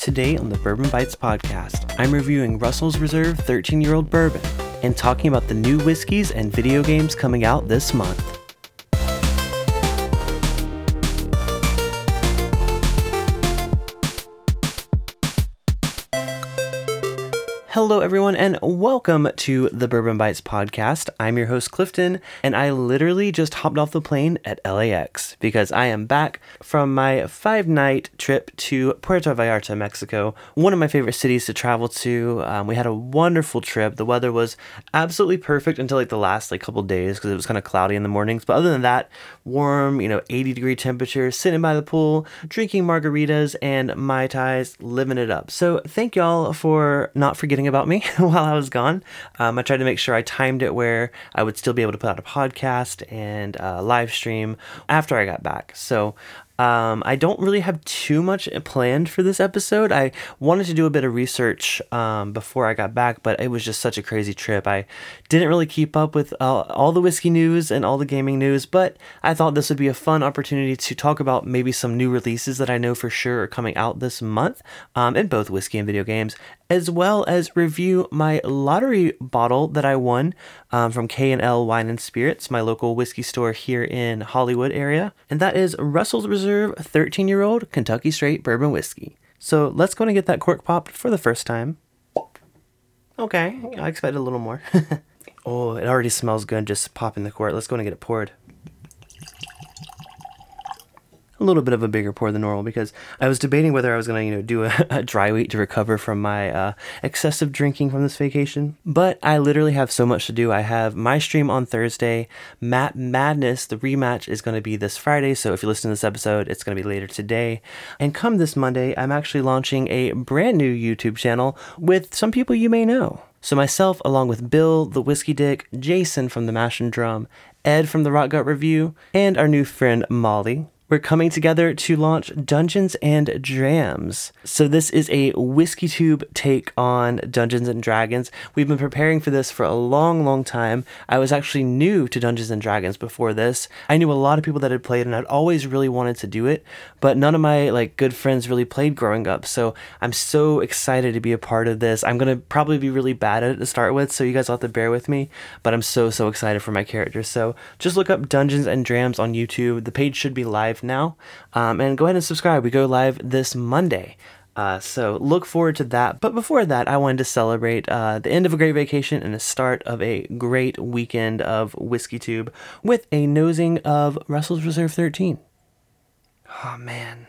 Today on the Bourbon Bites podcast, I'm reviewing Russell's Reserve 13 year old bourbon and talking about the new whiskeys and video games coming out this month. Hello, everyone, and welcome to the Bourbon Bites podcast. I'm your host, Clifton, and I literally just hopped off the plane at LAX because I am back from my five night trip to Puerto Vallarta, Mexico, one of my favorite cities to travel to. Um, we had a wonderful trip. The weather was absolutely perfect until like the last like couple days because it was kind of cloudy in the mornings. But other than that, warm, you know, 80 degree temperatures, sitting by the pool, drinking margaritas and Mai Tais, living it up. So thank y'all for not forgetting about me while I was gone. Um, I tried to make sure I timed it where I would still be able to put out a podcast and uh, live stream after I got back. So um, I don't really have too much planned for this episode. I wanted to do a bit of research um, before I got back, but it was just such a crazy trip. I didn't really keep up with uh, all the whiskey news and all the gaming news, but I thought this would be a fun opportunity to talk about maybe some new releases that I know for sure are coming out this month um, in both whiskey and video games, as well as review my lottery bottle that I won um, from K&L Wine and Spirits, my local whiskey store here in Hollywood area, and that is Russell's Reserve Reserve 13 year old Kentucky Straight Bourbon Whiskey. So let's go and get that cork popped for the first time. Okay, I expected a little more. oh, it already smells good just popping the cork. Let's go and get it poured a little bit of a bigger pour than normal because I was debating whether I was going to, you know, do a, a, dry week to recover from my uh, excessive drinking from this vacation. But I literally have so much to do. I have my stream on Thursday. Matt Madness, the rematch, is going to be this Friday. So if you listen to this episode, it's going to be later today. And come this Monday, I'm actually launching a brand new YouTube channel with some people you may know. So myself, along with Bill, the Whiskey Dick, Jason from the Mash and Drum, Ed from the Rock Gut Review, and our new friend Molly we're coming together to launch Dungeons and Drams. So this is a whiskey tube take on Dungeons and Dragons. We've been preparing for this for a long, long time. I was actually new to Dungeons and Dragons before this. I knew a lot of people that had played and I'd always really wanted to do it, but none of my like good friends really played growing up. So I'm so excited to be a part of this. I'm going to probably be really bad at it to start with, so you guys will have to bear with me, but I'm so so excited for my characters. So just look up Dungeons and Drams on YouTube. The page should be live now. Um, and go ahead and subscribe. We go live this Monday. Uh, so look forward to that. But before that, I wanted to celebrate uh, the end of a great vacation and the start of a great weekend of Whiskey Tube with a nosing of Russell's Reserve 13. Oh man,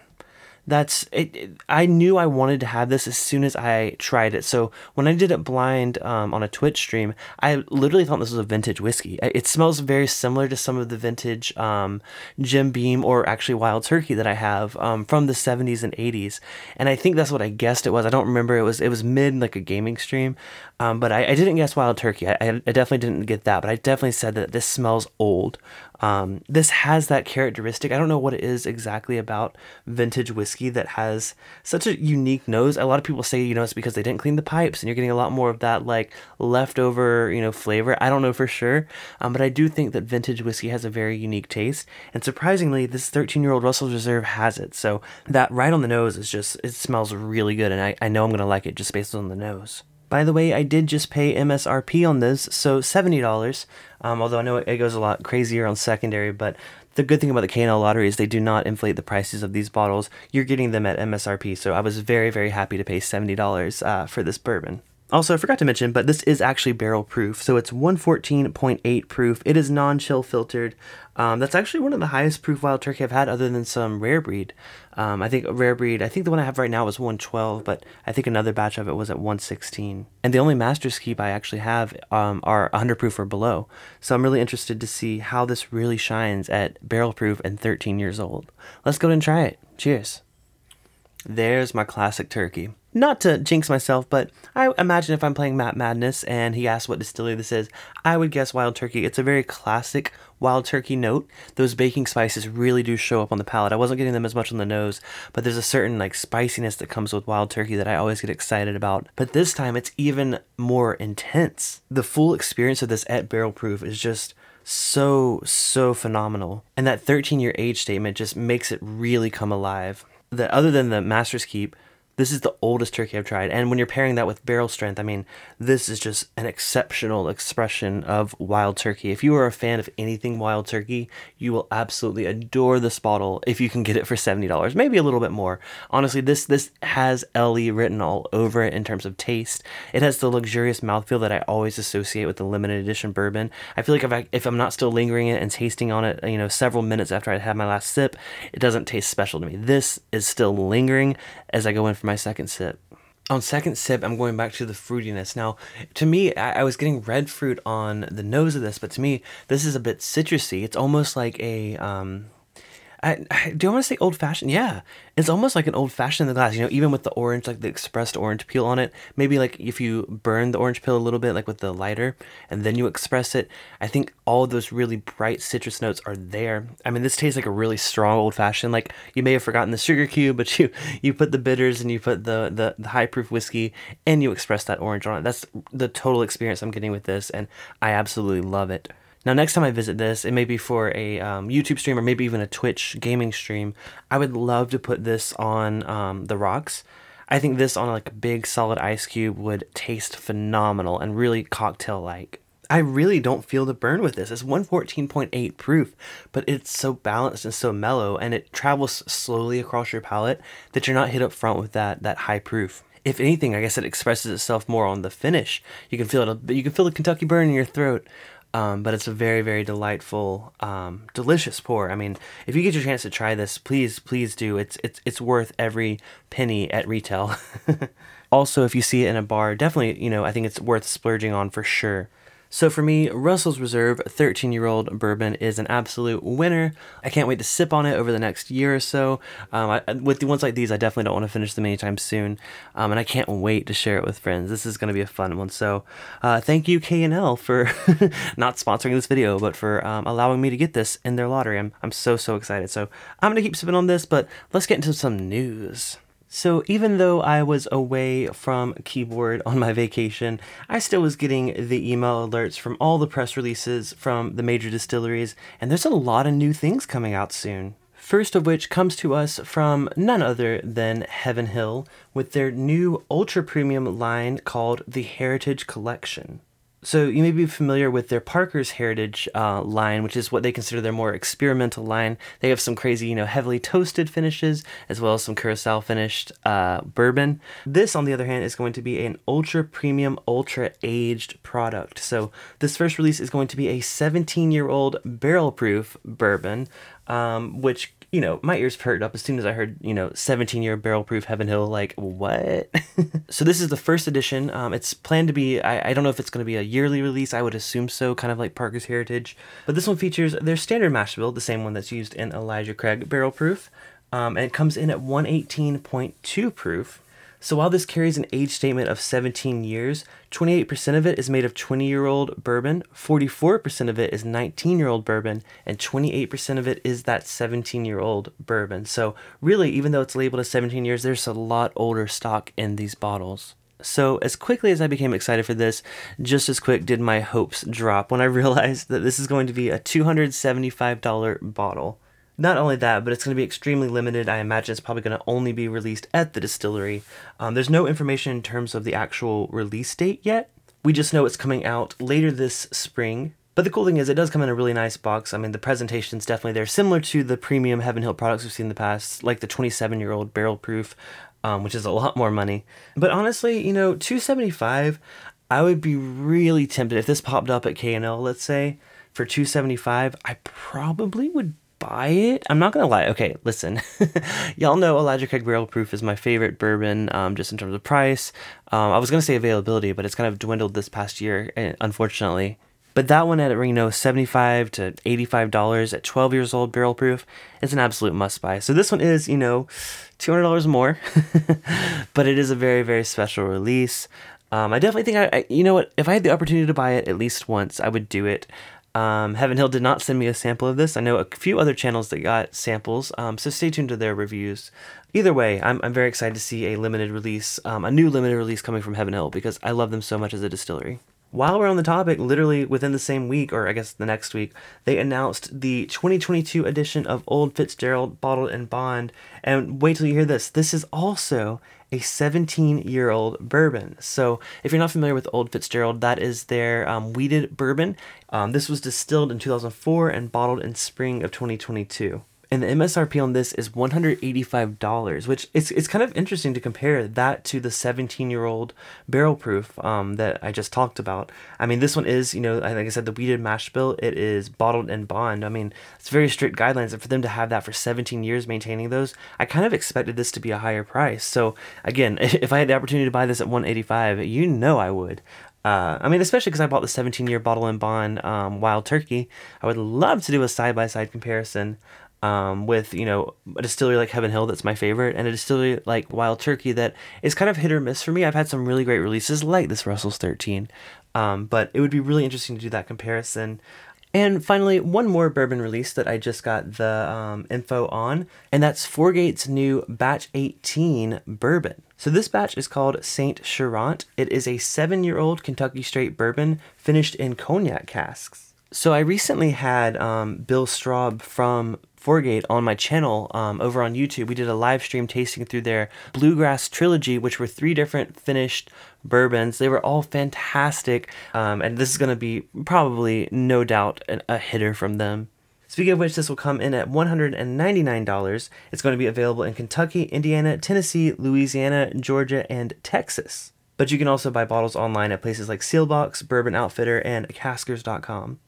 that's it, it, I knew I wanted to have this as soon as I tried it. So when I did it blind um, on a Twitch stream, I literally thought this was a vintage whiskey. It smells very similar to some of the vintage um, Jim Beam or actually Wild Turkey that I have um, from the 70s and 80s. And I think that's what I guessed it was. I don't remember. It was it was mid like a gaming stream, um, but I, I, didn't guess Wild Turkey. I, I definitely didn't get that. But I definitely said that this smells old. Um, this has that characteristic. I don't know what it is exactly about vintage whiskey that has such a unique nose. A lot of people say, you know, it's because they didn't clean the pipes and you're getting a lot more of that like leftover, you know, flavor. I don't know for sure. Um, but I do think that vintage whiskey has a very unique taste. And surprisingly, this 13 year old Russell's Reserve has it. So that right on the nose is just, it smells really good. And I, I know I'm to like it just based on the nose. By the way, I did just pay MSRP on this, so $70. Um, although I know it goes a lot crazier on secondary, but the good thing about the K&L lottery is they do not inflate the prices of these bottles. You're getting them at MSRP, so I was very, very happy to pay $70 uh, for this bourbon. Also, I forgot to mention, but this is actually barrel proof. So it's 114.8 proof. It is non chill filtered. Um, that's actually one of the highest proof wild turkey I've had, other than some rare breed. Um, I think rare breed, I think the one I have right now is 112, but I think another batch of it was at 116. And the only master's keep I actually have um, are 100 proof or below. So I'm really interested to see how this really shines at barrel proof and 13 years old. Let's go and try it. Cheers. There's my classic turkey not to jinx myself, but I imagine if I'm playing Matt Madness and he asks what distillery this is, I would guess Wild Turkey. It's a very classic Wild Turkey note. Those baking spices really do show up on the palate. I wasn't getting them as much on the nose, but there's a certain like spiciness that comes with Wild Turkey that I always get excited about. But this time it's even more intense. The full experience of this at barrel proof is just so so phenomenal. And that 13 year age statement just makes it really come alive. That other than the Master's Keep, This is the oldest turkey I've tried. And when you're pairing that with barrel strength, I mean, this is just an exceptional expression of wild turkey. If you are a fan of anything wild turkey, you will absolutely adore this bottle if you can get it for $70, maybe a little bit more. Honestly, this this has LE written all over it in terms of taste. It has the luxurious mouthfeel that I always associate with the limited edition bourbon. I feel like if I if I'm not still lingering it and tasting on it, you know, several minutes after I had my last sip, it doesn't taste special to me. This is still lingering as I go in for my second sip. On second sip, I'm going back to the fruitiness. Now, to me, I, I was getting red fruit on the nose of this, but to me, this is a bit citrusy. It's almost like a um, I, I do I want to say old fashioned? Yeah, it's almost like an old fashioned in the glass. You know, even with the orange, like the expressed orange peel on it. Maybe like if you burn the orange peel a little bit, like with the lighter, and then you express it. I think all those really bright citrus notes are there. I mean, this tastes like a really strong old fashioned. Like you may have forgotten the sugar cube, but you you put the bitters and you put the the, the high proof whiskey and you express that orange on it. That's the total experience I'm getting with this, and I absolutely love it. Now, next time I visit this, it may be for a um, YouTube stream or maybe even a Twitch gaming stream. I would love to put this on um, the rocks. I think this on like a big solid ice cube would taste phenomenal and really cocktail like. I really don't feel the burn with this. It's 114.8 proof, but it's so balanced and so mellow, and it travels slowly across your palate that you're not hit up front with that that high proof. If anything, I guess it expresses itself more on the finish. You can feel it. You can feel the Kentucky burn in your throat, um, but it's a very, very delightful, um, delicious pour. I mean, if you get your chance to try this, please, please do. It's it's it's worth every penny at retail. also, if you see it in a bar, definitely, you know, I think it's worth splurging on for sure. So for me, Russell's Reserve 13 year old bourbon is an absolute winner. I can't wait to sip on it over the next year or so. Um, I, with the ones like these, I definitely don't want to finish them anytime soon, um, and I can't wait to share it with friends. This is going to be a fun one. So uh, thank you K&L for not sponsoring this video, but for um, allowing me to get this in their lottery. I'm, I'm so, so excited. So I'm going to keep sipping on this, but let's get into some news. So even though I was away from keyboard on my vacation, I still was getting the email alerts from all the press releases from the major distilleries, and there's a lot of new things coming out soon. First of which comes to us from none other than Heaven Hill with their new ultra premium line called the Heritage Collection. So you may be familiar with their Parker's Heritage uh, line, which is what they consider their more experimental line. They have some crazy, you know, heavily toasted finishes, as well as some curacao finished uh, bourbon. This, on the other hand, is going to be an ultra premium, ultra aged product. So this first release is going to be a 17 year old barrel proof bourbon, um, which you know, my ears perked up as soon as I heard, you know, 17 year barrel proof Heaven Hill. Like, what? so, this is the first edition. Um, it's planned to be, I, I don't know if it's going to be a yearly release. I would assume so, kind of like Parker's Heritage. But this one features their standard mash bill, the same one that's used in Elijah Craig barrel proof. Um, and it comes in at 118.2 proof. So while this carries an age statement of 17 years, 28% of it is made of 20 year old bourbon, 44% of it is 19 year old bourbon, and 28% of it is that 17 year old bourbon. So, really, even though it's labeled as 17 years, there's a lot older stock in these bottles. So, as quickly as I became excited for this, just as quick did my hopes drop when I realized that this is going to be a $275 bottle. Not only that, but it's going to be extremely limited. I imagine it's probably going to only be released at the distillery. Um, there's no information in terms of the actual release date yet. We just know it's coming out later this spring. But the cool thing is, it does come in a really nice box. I mean, the presentation's definitely there, similar to the premium Heaven Hill products we've seen in the past, like the 27 year old barrel proof, um, which is a lot more money. But honestly, you know, 275, I would be really tempted if this popped up at K&L, let's say, for 275, I probably would buy it. I'm not gonna lie. Okay, listen, y'all know Elijah Craig Barrel Proof is my favorite bourbon, um, just in terms of price. Um, I was gonna say availability, but it's kind of dwindled this past year, eh, unfortunately. But that one at you know seventy five to eighty five dollars at twelve years old barrel proof is an absolute must buy. So this one is you know two hundred dollars more, but it is a very very special release. Um, I definitely think I, I, you know what, if I had the opportunity to buy it at least once, I would do it. Um, Heaven Hill did not send me a sample of this. I know a few other channels that got samples, um, so stay tuned to their reviews. Either way, I'm, I'm very excited to see a limited release, um, a new limited release coming from Heaven Hill because I love them so much as a distillery. While we're on the topic, literally within the same week, or I guess the next week, they announced the 2022 edition of Old Fitzgerald Bottled and Bond. And wait till you hear this. This is also a 17 year old bourbon. So, if you're not familiar with Old Fitzgerald, that is their um, wheated bourbon. Um, this was distilled in 2004 and bottled in spring of 2022 and the MSRP on this is $185, which it's, it's kind of interesting to compare that to the 17 year old barrel proof um, that I just talked about. I mean, this one is, you know, like I said, the wheated mash bill, it is bottled and bond. I mean, it's very strict guidelines, and for them to have that for 17 years maintaining those, I kind of expected this to be a higher price. So, again, if I had the opportunity to buy this at 185 you know I would. Uh, I mean, especially because I bought the 17 year bottle and bond um, Wild Turkey. I would love to do a side by side comparison um, with you know a distillery like Heaven Hill that's my favorite, and a distillery like Wild Turkey that is kind of hit or miss for me. I've had some really great releases like this Russell's 13, um, but it would be really interesting to do that comparison. And finally, one more bourbon release that I just got the um, info on, and that's Four Gate's new Batch 18 bourbon. So this batch is called Saint Charant. It is a seven-year-old Kentucky straight bourbon finished in cognac casks. So I recently had um, Bill Straub from Four Gate on my channel um, over on YouTube. We did a live stream tasting through their Bluegrass Trilogy, which were three different finished bourbons. They were all fantastic, um, and this is going to be probably, no doubt, a hitter from them. Speaking of which, this will come in at $199. It's going to be available in Kentucky, Indiana, Tennessee, Louisiana, Georgia, and Texas. But you can also buy bottles online at places like Seelbach's, Bourbon Outfitter, and Caskers.com.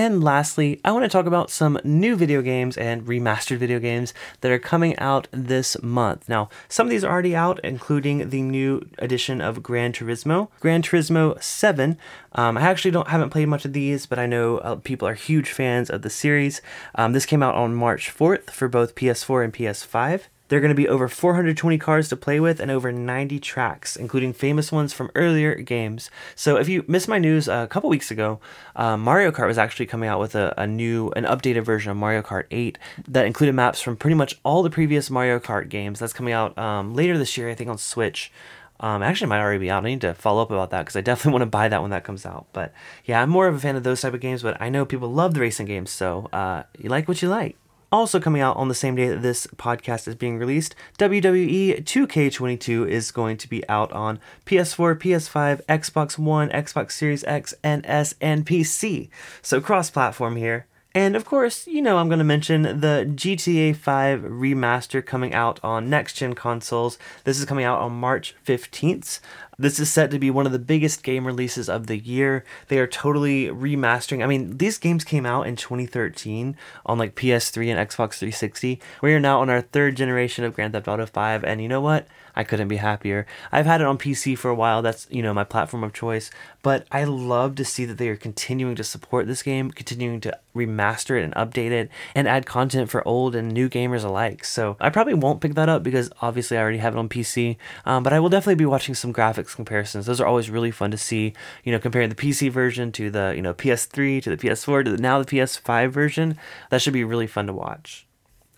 And lastly, I want to talk about some new video games and remastered video games that are coming out this month. Now, some of these are already out, including the new edition of Gran Turismo, Gran Turismo 7. Um, I actually don't haven't played much of these, but I know uh, people are huge fans of the series. Um, this came out on March 4th for both PS4 and PS5. There are going to be over 420 cars to play with and over 90 tracks, including famous ones from earlier games. So if you missed my news a couple weeks ago, uh, Mario Kart was actually coming out with a, a, new, an updated version of Mario Kart 8 that included maps from pretty much all the previous Mario Kart games. That's coming out um, later this year, I think, on Switch. Um, actually, might already be out. I need to follow up about that because I definitely want to buy that when that comes out. But yeah, I'm more of a fan of those type of games. But I know people love the racing games, so uh, you like what you like. Also coming out on the same day that this podcast is being released, WWE 2K22 is going to be out on PS4, PS5, Xbox One, Xbox Series X, and S, and PC. So cross-platform here. And of course, you know I'm going to mention the GTA 5 remaster coming out on next gen consoles. This is coming out on March 15th. This is set to be one of the biggest game releases of the year. They are totally remastering. I mean, these games came out in 2013 on like PS3 and Xbox 360. We are now on our third generation of Grand Theft Auto 5, and you know what? I couldn't be happier. I've had it on PC for a while. That's, you know, my platform of choice. But I love to see that they are continuing to support this game, continuing to remaster it and update it, and add content for old and new gamers alike. So I probably won't pick that up because obviously I already have it on PC. Um, but I will definitely be watching some comparisons. Those are always really fun to see. You know, comparing the PC version to the, you know, PS3 to the PS4 to the, now the PS5 version. That should be really fun to watch.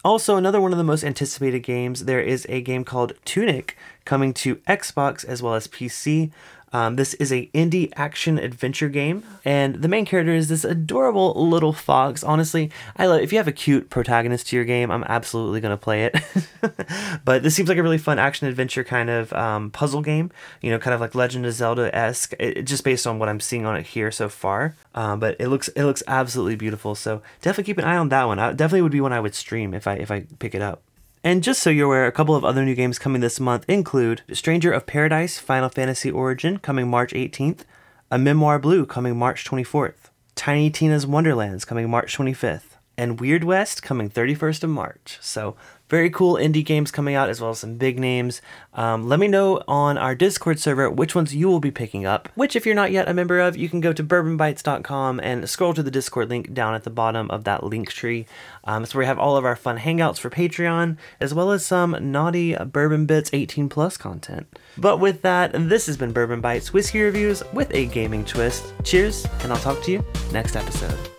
Also, another one of the most anticipated games, there is a game called Tunic coming to Xbox as well as PC. Um, this is a indie action adventure game, and the main character is this adorable little fox. Honestly, I love if you have a cute protagonist to your game, I'm absolutely gonna play it. but this seems like a really fun action adventure kind of um, puzzle game. You know, kind of like Legend of Zelda esque, just based on what I'm seeing on it here so far. Um, but it looks it looks absolutely beautiful. So definitely keep an eye on that one. I, definitely would be one I would stream if I if I pick it up. And just so you're aware, a couple of other new games coming this month include Stranger of Paradise Final Fantasy Origin coming March 18th, A Memoir Blue coming March 24th, Tiny Tina's Wonderlands coming March 25th, and Weird West coming 31st of March. So very cool indie games coming out as well as some big names. Um, let me know on our Discord server which ones you will be picking up. Which, if you're not yet a member of, you can go to bourbonbites.com and scroll to the Discord link down at the bottom of that link tree. Um, it's where we have all of our fun hangouts for Patreon, as well as some naughty Bourbon Bites 18 plus content. But with that, this has been Bourbon Bites whiskey reviews with a gaming twist. Cheers, and I'll talk to you next episode.